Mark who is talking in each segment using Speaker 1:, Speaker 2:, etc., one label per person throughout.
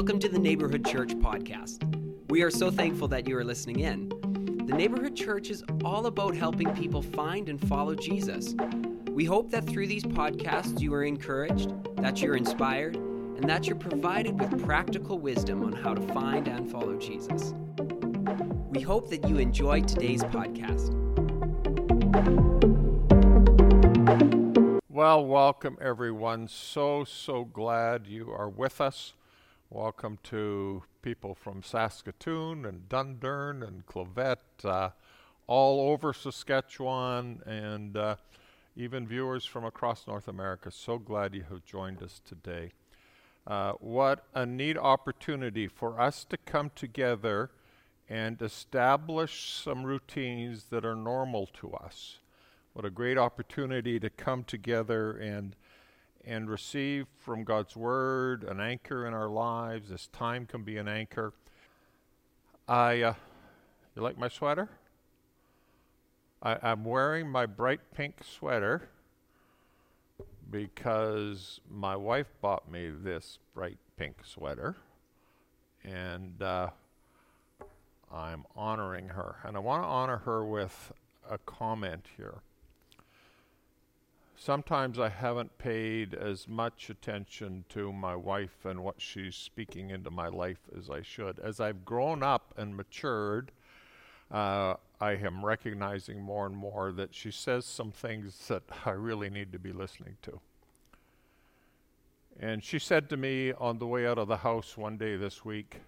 Speaker 1: Welcome to the Neighborhood Church podcast. We are so thankful that you are listening in. The Neighborhood Church is all about helping people find and follow Jesus. We hope that through these podcasts you are encouraged, that you're inspired, and that you're provided with practical wisdom on how to find and follow Jesus. We hope that you enjoy today's podcast.
Speaker 2: Well, welcome everyone. So, so glad you are with us. Welcome to people from Saskatoon and Dundurn and Clavet, uh, all over Saskatchewan, and uh, even viewers from across North America. So glad you have joined us today. Uh, what a neat opportunity for us to come together and establish some routines that are normal to us. What a great opportunity to come together and and receive from God's Word an anchor in our lives. This time can be an anchor. I, uh, you like my sweater? I, I'm wearing my bright pink sweater because my wife bought me this bright pink sweater, and uh, I'm honoring her. And I want to honor her with a comment here sometimes I haven't paid as much attention to my wife and what she's speaking into my life as I should. As I've grown up and matured, uh, I am recognizing more and more that she says some things that I really need to be listening to. And she said to me on the way out of the house one day this week,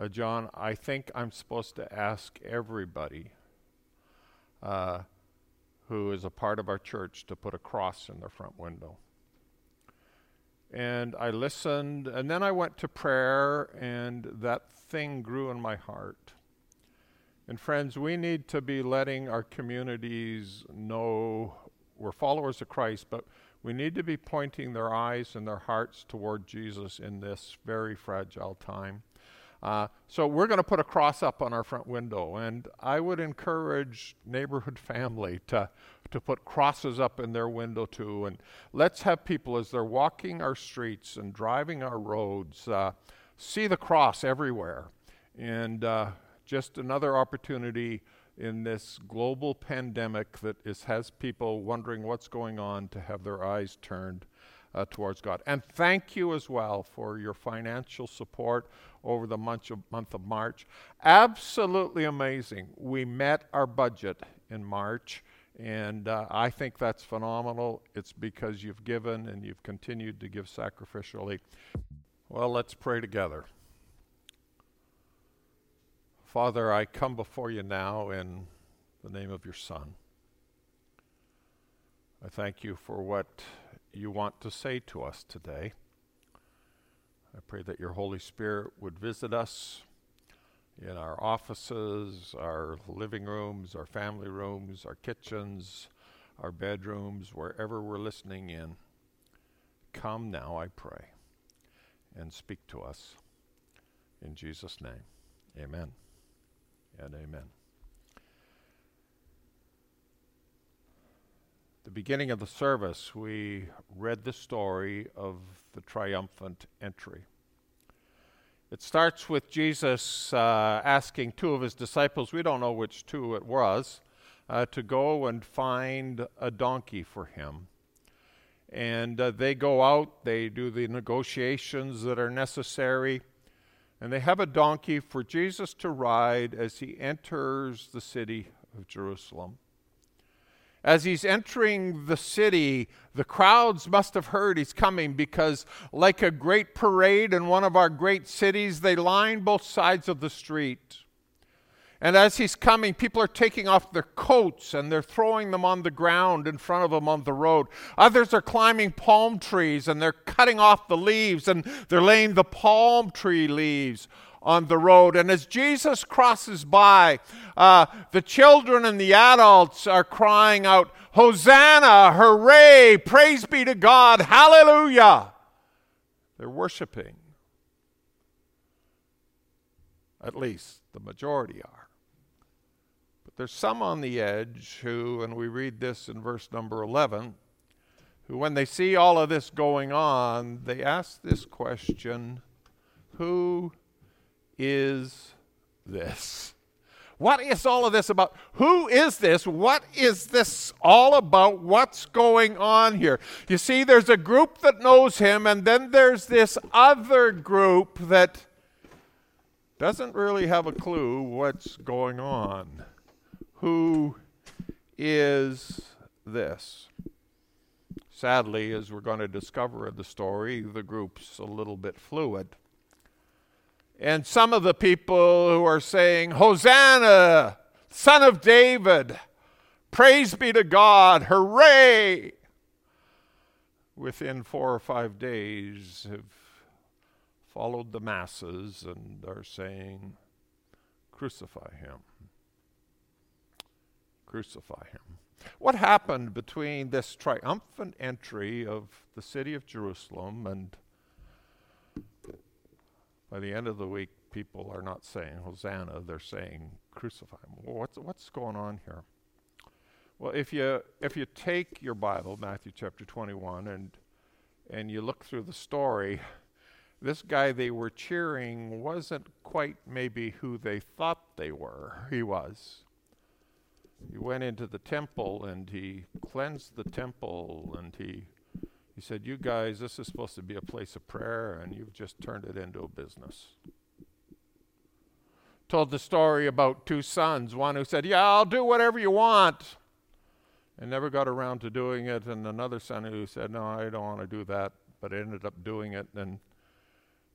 Speaker 2: uh, John, I think I'm supposed to ask everybody. Uh, who is a part of our church to put a cross in their front window. And I listened, and then I went to prayer, and that thing grew in my heart. And friends, we need to be letting our communities know we're followers of Christ, but we need to be pointing their eyes and their hearts toward Jesus in this very fragile time. Uh, so we're going to put a cross up on our front window, and I would encourage neighborhood family to to put crosses up in their window too. And let's have people as they're walking our streets and driving our roads uh, see the cross everywhere. And uh, just another opportunity in this global pandemic that is, has people wondering what's going on to have their eyes turned uh, towards God. And thank you as well for your financial support over the month of, month of March. Absolutely amazing. We met our budget in March. And uh, I think that's phenomenal. It's because you've given and you've continued to give sacrificially. Well, let's pray together. Father, I come before you now in the name of your Son. I thank you for what you want to say to us today. I pray that your Holy Spirit would visit us in our offices, our living rooms, our family rooms, our kitchens, our bedrooms, wherever we're listening in. Come now, I pray, and speak to us. In Jesus' name, amen and amen. The beginning of the service, we read the story of the triumphant entry. It starts with Jesus uh, asking two of his disciples, we don't know which two it was, uh, to go and find a donkey for him. And uh, they go out, they do the negotiations that are necessary, and they have a donkey for Jesus to ride as he enters the city of Jerusalem. As he's entering the city, the crowds must have heard he's coming because, like a great parade in one of our great cities, they line both sides of the street. And as he's coming, people are taking off their coats and they're throwing them on the ground in front of him on the road. Others are climbing palm trees and they're cutting off the leaves and they're laying the palm tree leaves on the road. And as Jesus crosses by, uh, the children and the adults are crying out, Hosanna, hooray, praise be to God, hallelujah. They're worshiping. At least the majority are. But there's some on the edge who, and we read this in verse number 11, who, when they see all of this going on, they ask this question Who is this? What is all of this about? Who is this? What is this all about? What's going on here? You see, there's a group that knows him, and then there's this other group that doesn't really have a clue what's going on. Who is this? Sadly, as we're going to discover in the story, the group's a little bit fluid. And some of the people who are saying, Hosanna, son of David, praise be to God, hooray, within four or five days have followed the masses and are saying, Crucify him. Crucify him. What happened between this triumphant entry of the city of Jerusalem and by the end of the week, people are not saying Hosanna, they're saying crucify him. Well, what's, what's going on here? Well, if you, if you take your Bible, Matthew chapter 21, and, and you look through the story, this guy they were cheering wasn't quite maybe who they thought they were. He was. He went into the temple and he cleansed the temple and he he said, You guys, this is supposed to be a place of prayer, and you've just turned it into a business. Told the story about two sons one who said, Yeah, I'll do whatever you want, and never got around to doing it, and another son who said, No, I don't want to do that, but ended up doing it. And,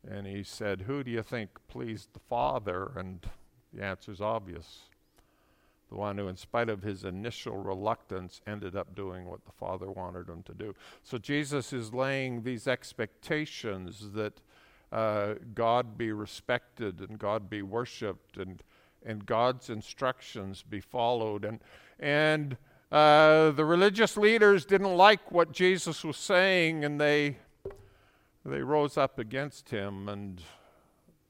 Speaker 2: and he said, Who do you think pleased the father? And the answer is obvious the one who, in spite of his initial reluctance, ended up doing what the Father wanted him to do. So Jesus is laying these expectations that uh, God be respected and God be worshiped and, and God's instructions be followed. And, and uh, the religious leaders didn't like what Jesus was saying and they, they rose up against him, and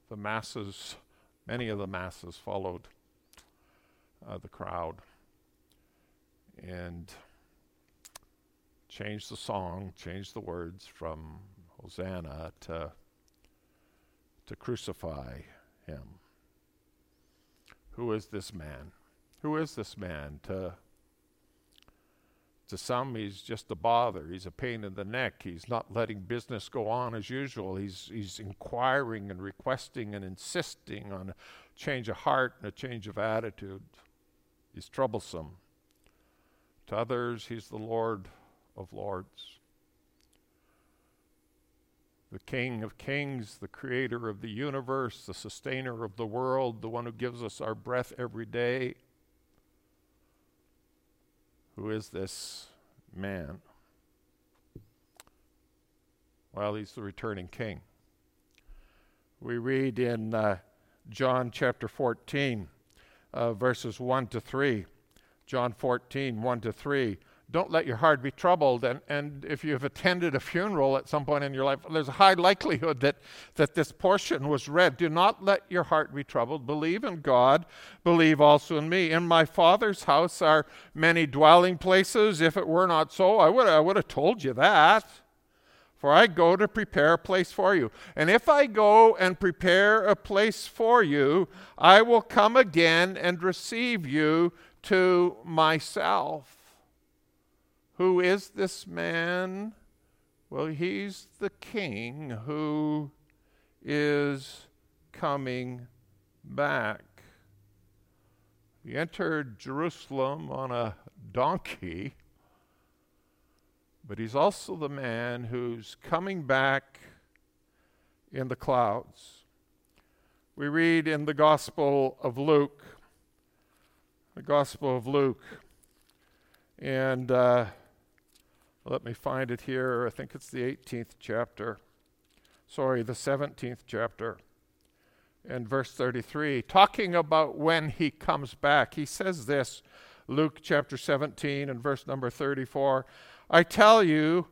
Speaker 2: the masses, many of the masses, followed uh, the crowd and change the song, change the words from Hosanna to, to crucify him. Who is this man? Who is this man? To, to some, he's just a bother. He's a pain in the neck. He's not letting business go on as usual. He's, he's inquiring and requesting and insisting on a change of heart and a change of attitude. He's troublesome. To others, he's the Lord of lords. The King of kings, the creator of the universe, the sustainer of the world, the one who gives us our breath every day. Who is this man? Well, he's the returning king. We read in uh, John chapter 14 uh, verses 1 to 3. John 14, 1 to 3. Don't let your heart be troubled. And, and if you've attended a funeral at some point in your life, there's a high likelihood that, that this portion was read. Do not let your heart be troubled. Believe in God. Believe also in me. In my Father's house are many dwelling places. If it were not so, I would, I would have told you that for I go to prepare a place for you. And if I go and prepare a place for you, I will come again and receive you to myself. Who is this man? Well, he's the king who is coming back. He entered Jerusalem on a donkey but he's also the man who's coming back in the clouds. We read in the Gospel of Luke, the Gospel of Luke, and uh, let me find it here. I think it's the 18th chapter. Sorry, the 17th chapter. And verse 33, talking about when he comes back, he says this Luke chapter 17 and verse number 34 I tell you,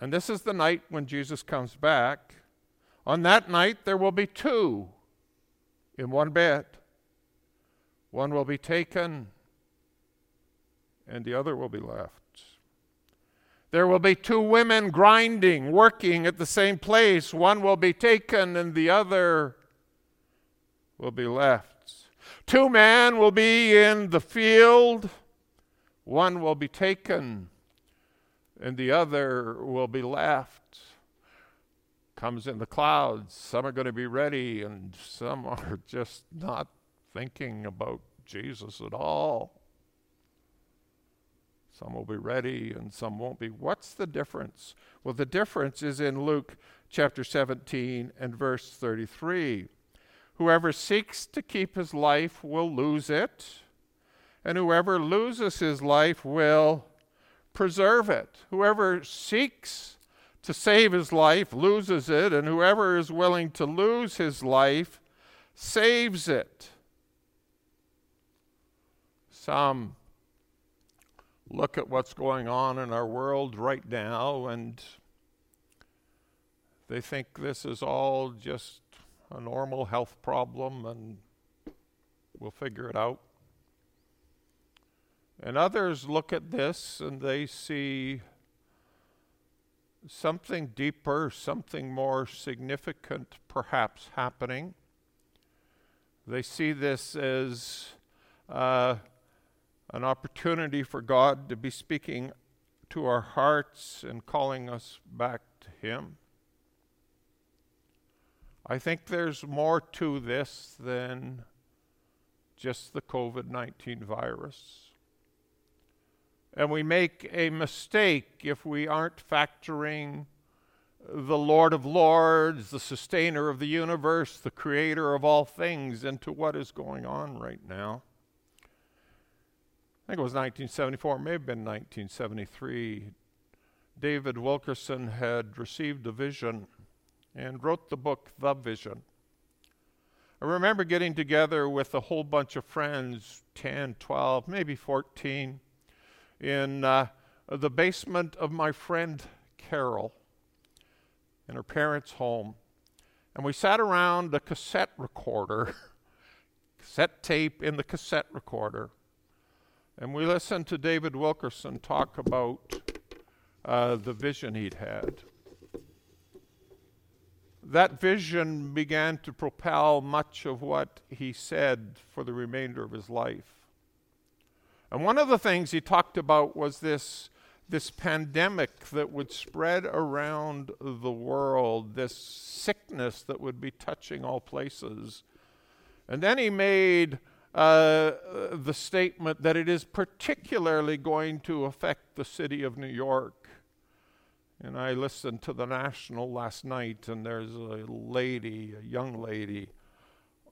Speaker 2: and this is the night when Jesus comes back, on that night there will be two in one bed. One will be taken, and the other will be left. There will be two women grinding, working at the same place. One will be taken and the other will be left. Two men will be in the field. One will be taken and the other will be left. Comes in the clouds. Some are going to be ready and some are just not thinking about Jesus at all. Some will be ready and some won't be. What's the difference? Well, the difference is in Luke chapter 17 and verse 33. Whoever seeks to keep his life will lose it, and whoever loses his life will preserve it. Whoever seeks to save his life loses it, and whoever is willing to lose his life saves it. Some look at what's going on in our world right now and they think this is all just a normal health problem and we'll figure it out. And others look at this and they see something deeper, something more significant perhaps happening. They see this as uh, an opportunity for God to be speaking to our hearts and calling us back to Him. I think there's more to this than just the COVID 19 virus. And we make a mistake if we aren't factoring the Lord of Lords, the sustainer of the universe, the creator of all things, into what is going on right now. I think it was 1974, may have been 1973. David Wilkerson had received a vision and wrote the book The Vision. I remember getting together with a whole bunch of friends 10, 12, maybe 14 in uh, the basement of my friend Carol in her parents' home. And we sat around a cassette recorder, cassette tape in the cassette recorder. And we listened to David Wilkerson talk about uh, the vision he'd had. That vision began to propel much of what he said for the remainder of his life. And one of the things he talked about was this, this pandemic that would spread around the world, this sickness that would be touching all places. And then he made uh, the statement that it is particularly going to affect the city of New York. And I listened to the National last night, and there's a lady, a young lady,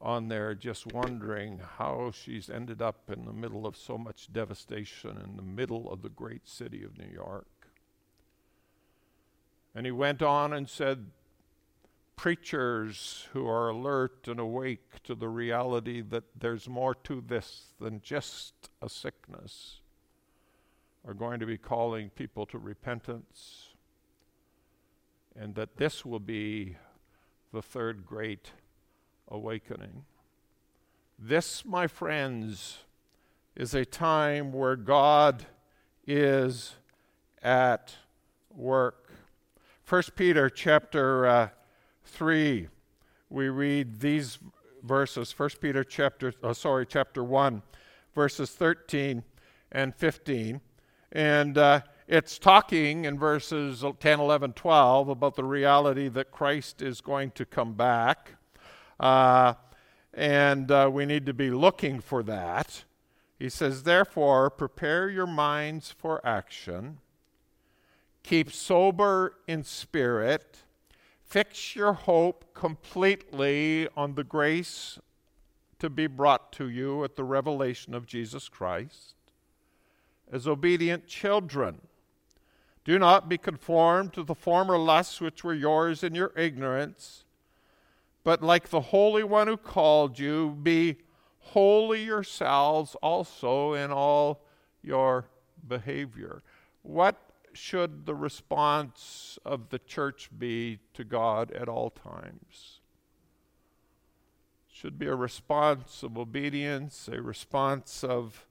Speaker 2: on there just wondering how she's ended up in the middle of so much devastation in the middle of the great city of New York. And he went on and said, preachers who are alert and awake to the reality that there's more to this than just a sickness are going to be calling people to repentance, and that this will be the third great awakening. This, my friends, is a time where God is at work. First Peter chapter uh, 3, we read these verses, 1 Peter chapter, oh, sorry, chapter 1, verses 13 and 15. And uh, it's talking in verses 10, 11, 12 about the reality that Christ is going to come back. Uh, and uh, we need to be looking for that. He says, Therefore, prepare your minds for action, keep sober in spirit Fix your hope completely on the grace to be brought to you at the revelation of Jesus Christ. As obedient children, do not be conformed to the former lusts which were yours in your ignorance, but like the Holy One who called you, be holy yourselves also in all your behavior. What should the response of the church be to God at all times? Should be a response of obedience, a response of,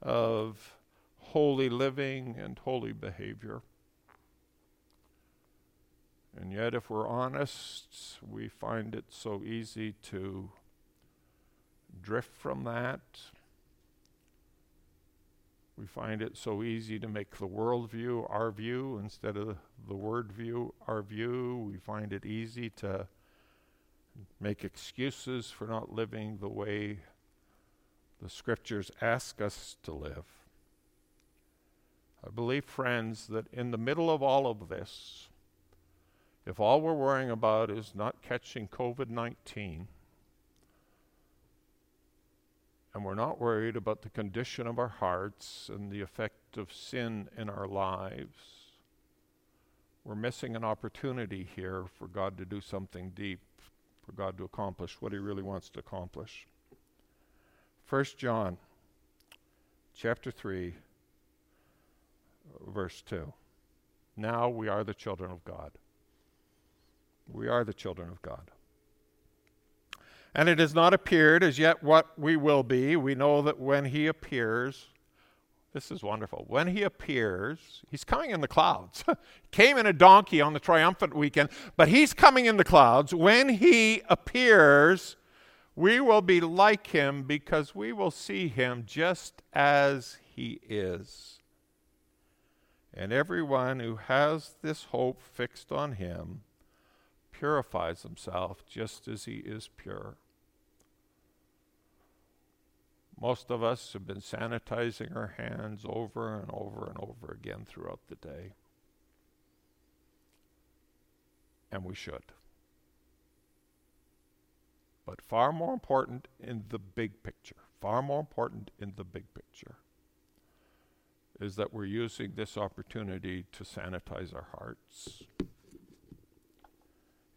Speaker 2: of holy living and holy behavior. And yet, if we're honest, we find it so easy to drift from that. We find it so easy to make the world view our view instead of the word view our view. We find it easy to make excuses for not living the way the scriptures ask us to live. I believe, friends, that in the middle of all of this, if all we're worrying about is not catching COVID 19, and we're not worried about the condition of our hearts and the effect of sin in our lives, we're missing an opportunity here for God to do something deep, for God to accomplish what He really wants to accomplish. 1 John chapter 3 verse 2. Now we are the children of God. We are the children of God. And it has not appeared as yet what we will be. We know that when he appears, this is wonderful. When he appears, he's coming in the clouds. came in a donkey on the triumphant weekend, but he's coming in the clouds. When he appears, we will be like him because we will see him just as he is. And everyone who has this hope fixed on him purifies himself just as he is pure. Most of us have been sanitizing our hands over and over and over again throughout the day. And we should. But far more important in the big picture, far more important in the big picture, is that we're using this opportunity to sanitize our hearts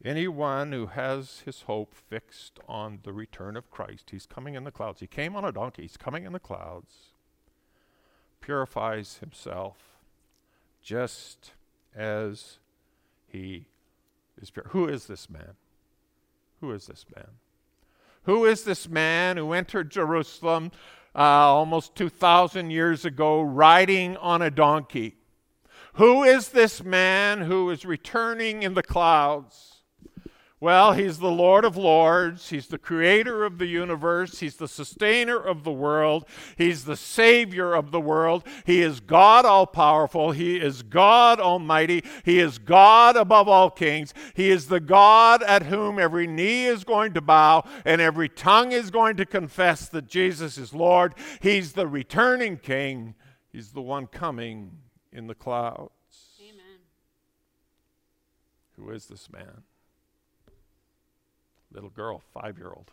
Speaker 2: Anyone who has his hope fixed on the return of Christ, he's coming in the clouds. He came on a donkey, he's coming in the clouds, purifies himself just as he is pure. Who is this man? Who is this man? Who is this man who entered Jerusalem uh, almost 2,000 years ago riding on a donkey? Who is this man who is returning in the clouds? Well, he's the Lord of Lords. He's the creator of the universe. He's the sustainer of the world. He's the savior of the world. He is God all powerful. He is God almighty. He is God above all kings. He is the God at whom every knee is going to bow and every tongue is going to confess that Jesus is Lord. He's the returning king. He's the one coming in the clouds.
Speaker 3: Amen.
Speaker 2: Who is this man? Little girl, five year old,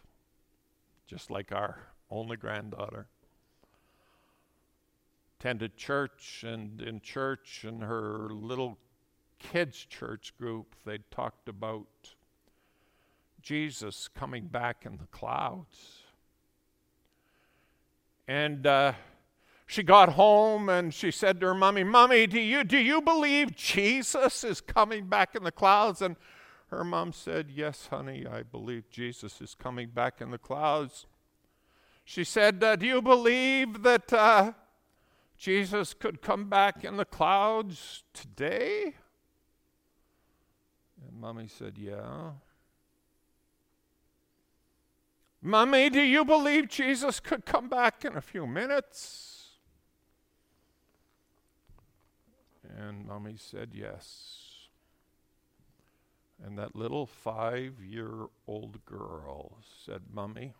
Speaker 2: just like our only granddaughter. Attended church, and in church, and her little kids' church group, they talked about Jesus coming back in the clouds. And uh, she got home and she said to her mommy, Mommy, do you, do you believe Jesus is coming back in the clouds? And her mom said, Yes, honey, I believe Jesus is coming back in the clouds. She said, uh, Do you believe that uh, Jesus could come back in the clouds today? And mommy said, Yeah. Mommy, do you believe Jesus could come back in a few minutes? And mommy said, Yes. And that little five year old girl said, Mummy,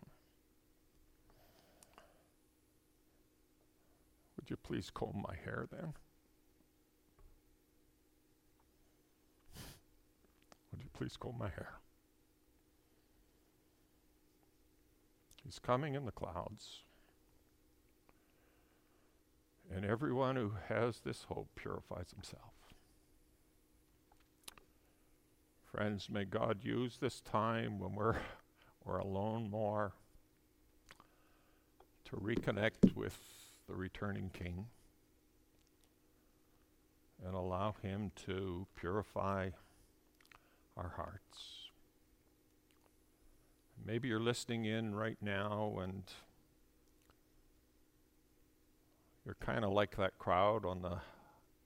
Speaker 2: would you please comb my hair then? Would you please comb my hair? He's coming in the clouds. And everyone who has this hope purifies himself. Friends, may God use this time when we're, we're alone more to reconnect with the returning King and allow Him to purify our hearts. Maybe you're listening in right now and you're kind of like that crowd on the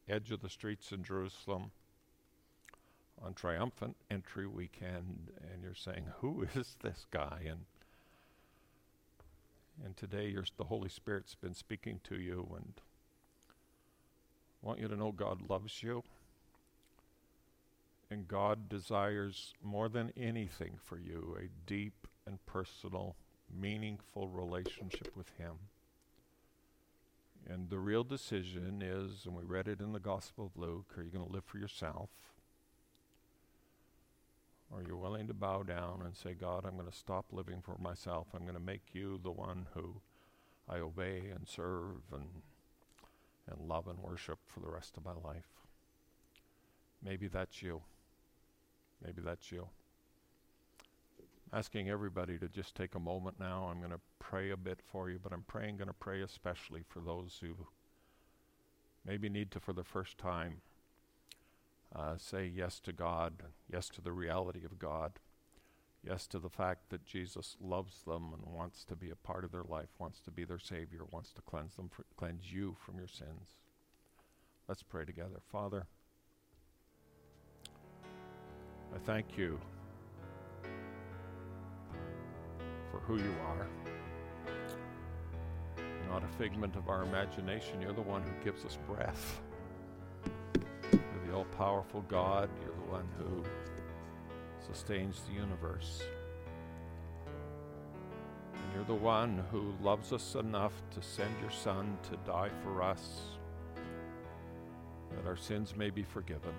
Speaker 2: edge of the streets in Jerusalem on triumphant entry weekend, and you're saying, Who is this guy? And and today the Holy Spirit's been speaking to you and I want you to know God loves you. And God desires more than anything for you a deep and personal, meaningful relationship with Him. And the real decision is, and we read it in the Gospel of Luke, are you going to live for yourself? Are you willing to bow down and say, God, I'm going to stop living for myself. I'm going to make you the one who I obey and serve and, and love and worship for the rest of my life. Maybe that's you. Maybe that's you. Asking everybody to just take a moment now. I'm going to pray a bit for you, but I'm praying, going to pray especially for those who maybe need to, for the first time, uh, say yes to God, yes to the reality of God, yes to the fact that Jesus loves them and wants to be a part of their life, wants to be their Savior, wants to cleanse them, for, cleanse you from your sins. Let's pray together. Father, I thank you for who. You're not a figment of our imagination. You're the one who gives us breath. All powerful God. You're the one who sustains the universe. And you're the one who loves us enough to send your Son to die for us, that our sins may be forgiven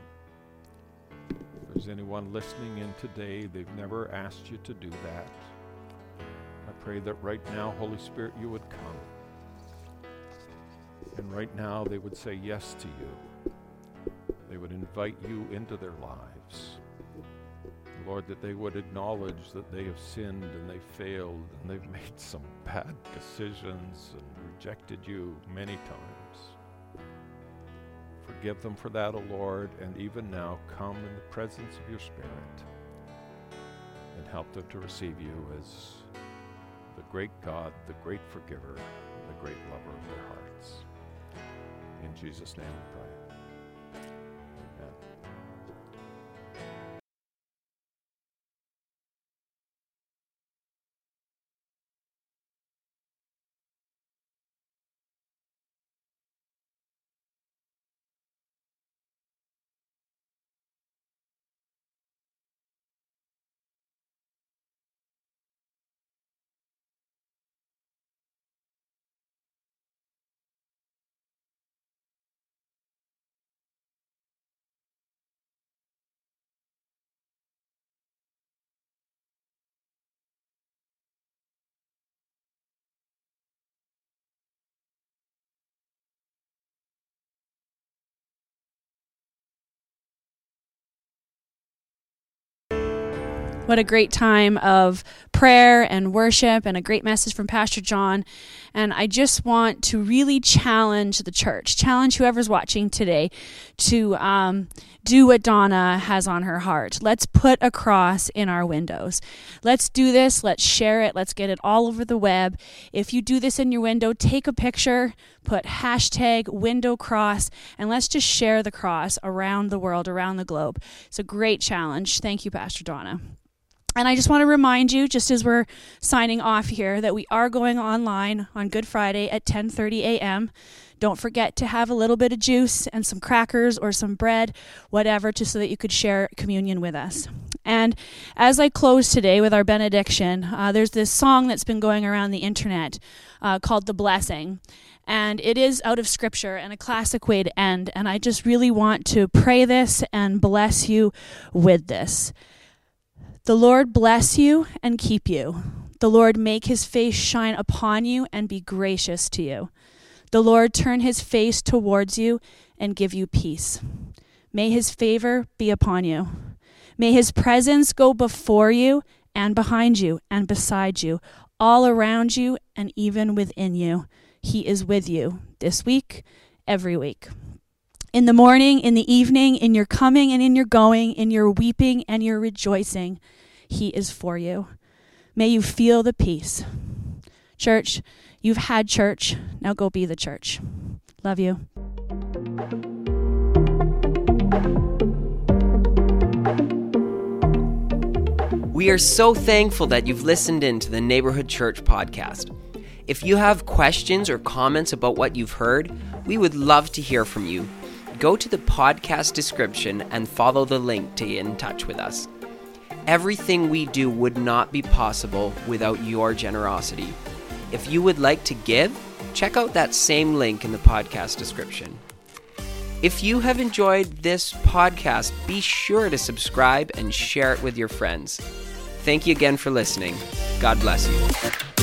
Speaker 2: If there's anyone listening in today, they've never asked you to do that. I pray that right now, Holy Spirit, you would come. And right now, they would say yes to you. Invite you into their lives. Lord, that they would acknowledge that they have sinned and they failed and they've made some bad decisions and rejected you many times. Forgive them for that, O Lord, and even now come in the presence of your Spirit and help them to receive you as the great God, the great forgiver, the great lover of their hearts. In Jesus' name we pray.
Speaker 3: What a great time of prayer and worship and a great message from Pastor John. And I just want to really challenge the church, challenge whoever's watching today to um, do what Donna has on her heart. Let's put a cross in our windows. Let's do this. Let's share it. Let's get it all over the web. If you do this in your window, take a picture, put hashtag window cross, and let's just share the cross around the world, around the globe. It's a great challenge. Thank you, Pastor Donna. And I just want to remind you, just as we're signing off here, that we are going online on Good Friday at 10:30 a.m. Don't forget to have a little bit of juice and some crackers or some bread, whatever, just so that you could share communion with us. And as I close today with our benediction, uh, there's this song that's been going around the internet uh, called "The Blessing." And it is out of scripture and a classic way to end. And I just really want to pray this and bless you with this. The Lord bless you and keep you. The Lord make his face shine upon you and be gracious to you. The Lord turn his face towards you and give you peace. May his favor be upon you. May his presence go before you and behind you and beside you, all around you and even within you. He is with you this week, every week. In the morning, in the evening, in your coming and in your going, in your weeping and your rejoicing. He is for you. May you feel the peace. Church, you've had church. Now go be the church. Love you.
Speaker 1: We are so thankful that you've listened in to the Neighborhood Church podcast. If you have questions or comments about what you've heard, we would love to hear from you. Go to the podcast description and follow the link to get in touch with us. Everything we do would not be possible without your generosity. If you would like to give, check out that same link in the podcast description. If you have enjoyed this podcast, be sure to subscribe and share it with your friends. Thank you again for listening. God bless you.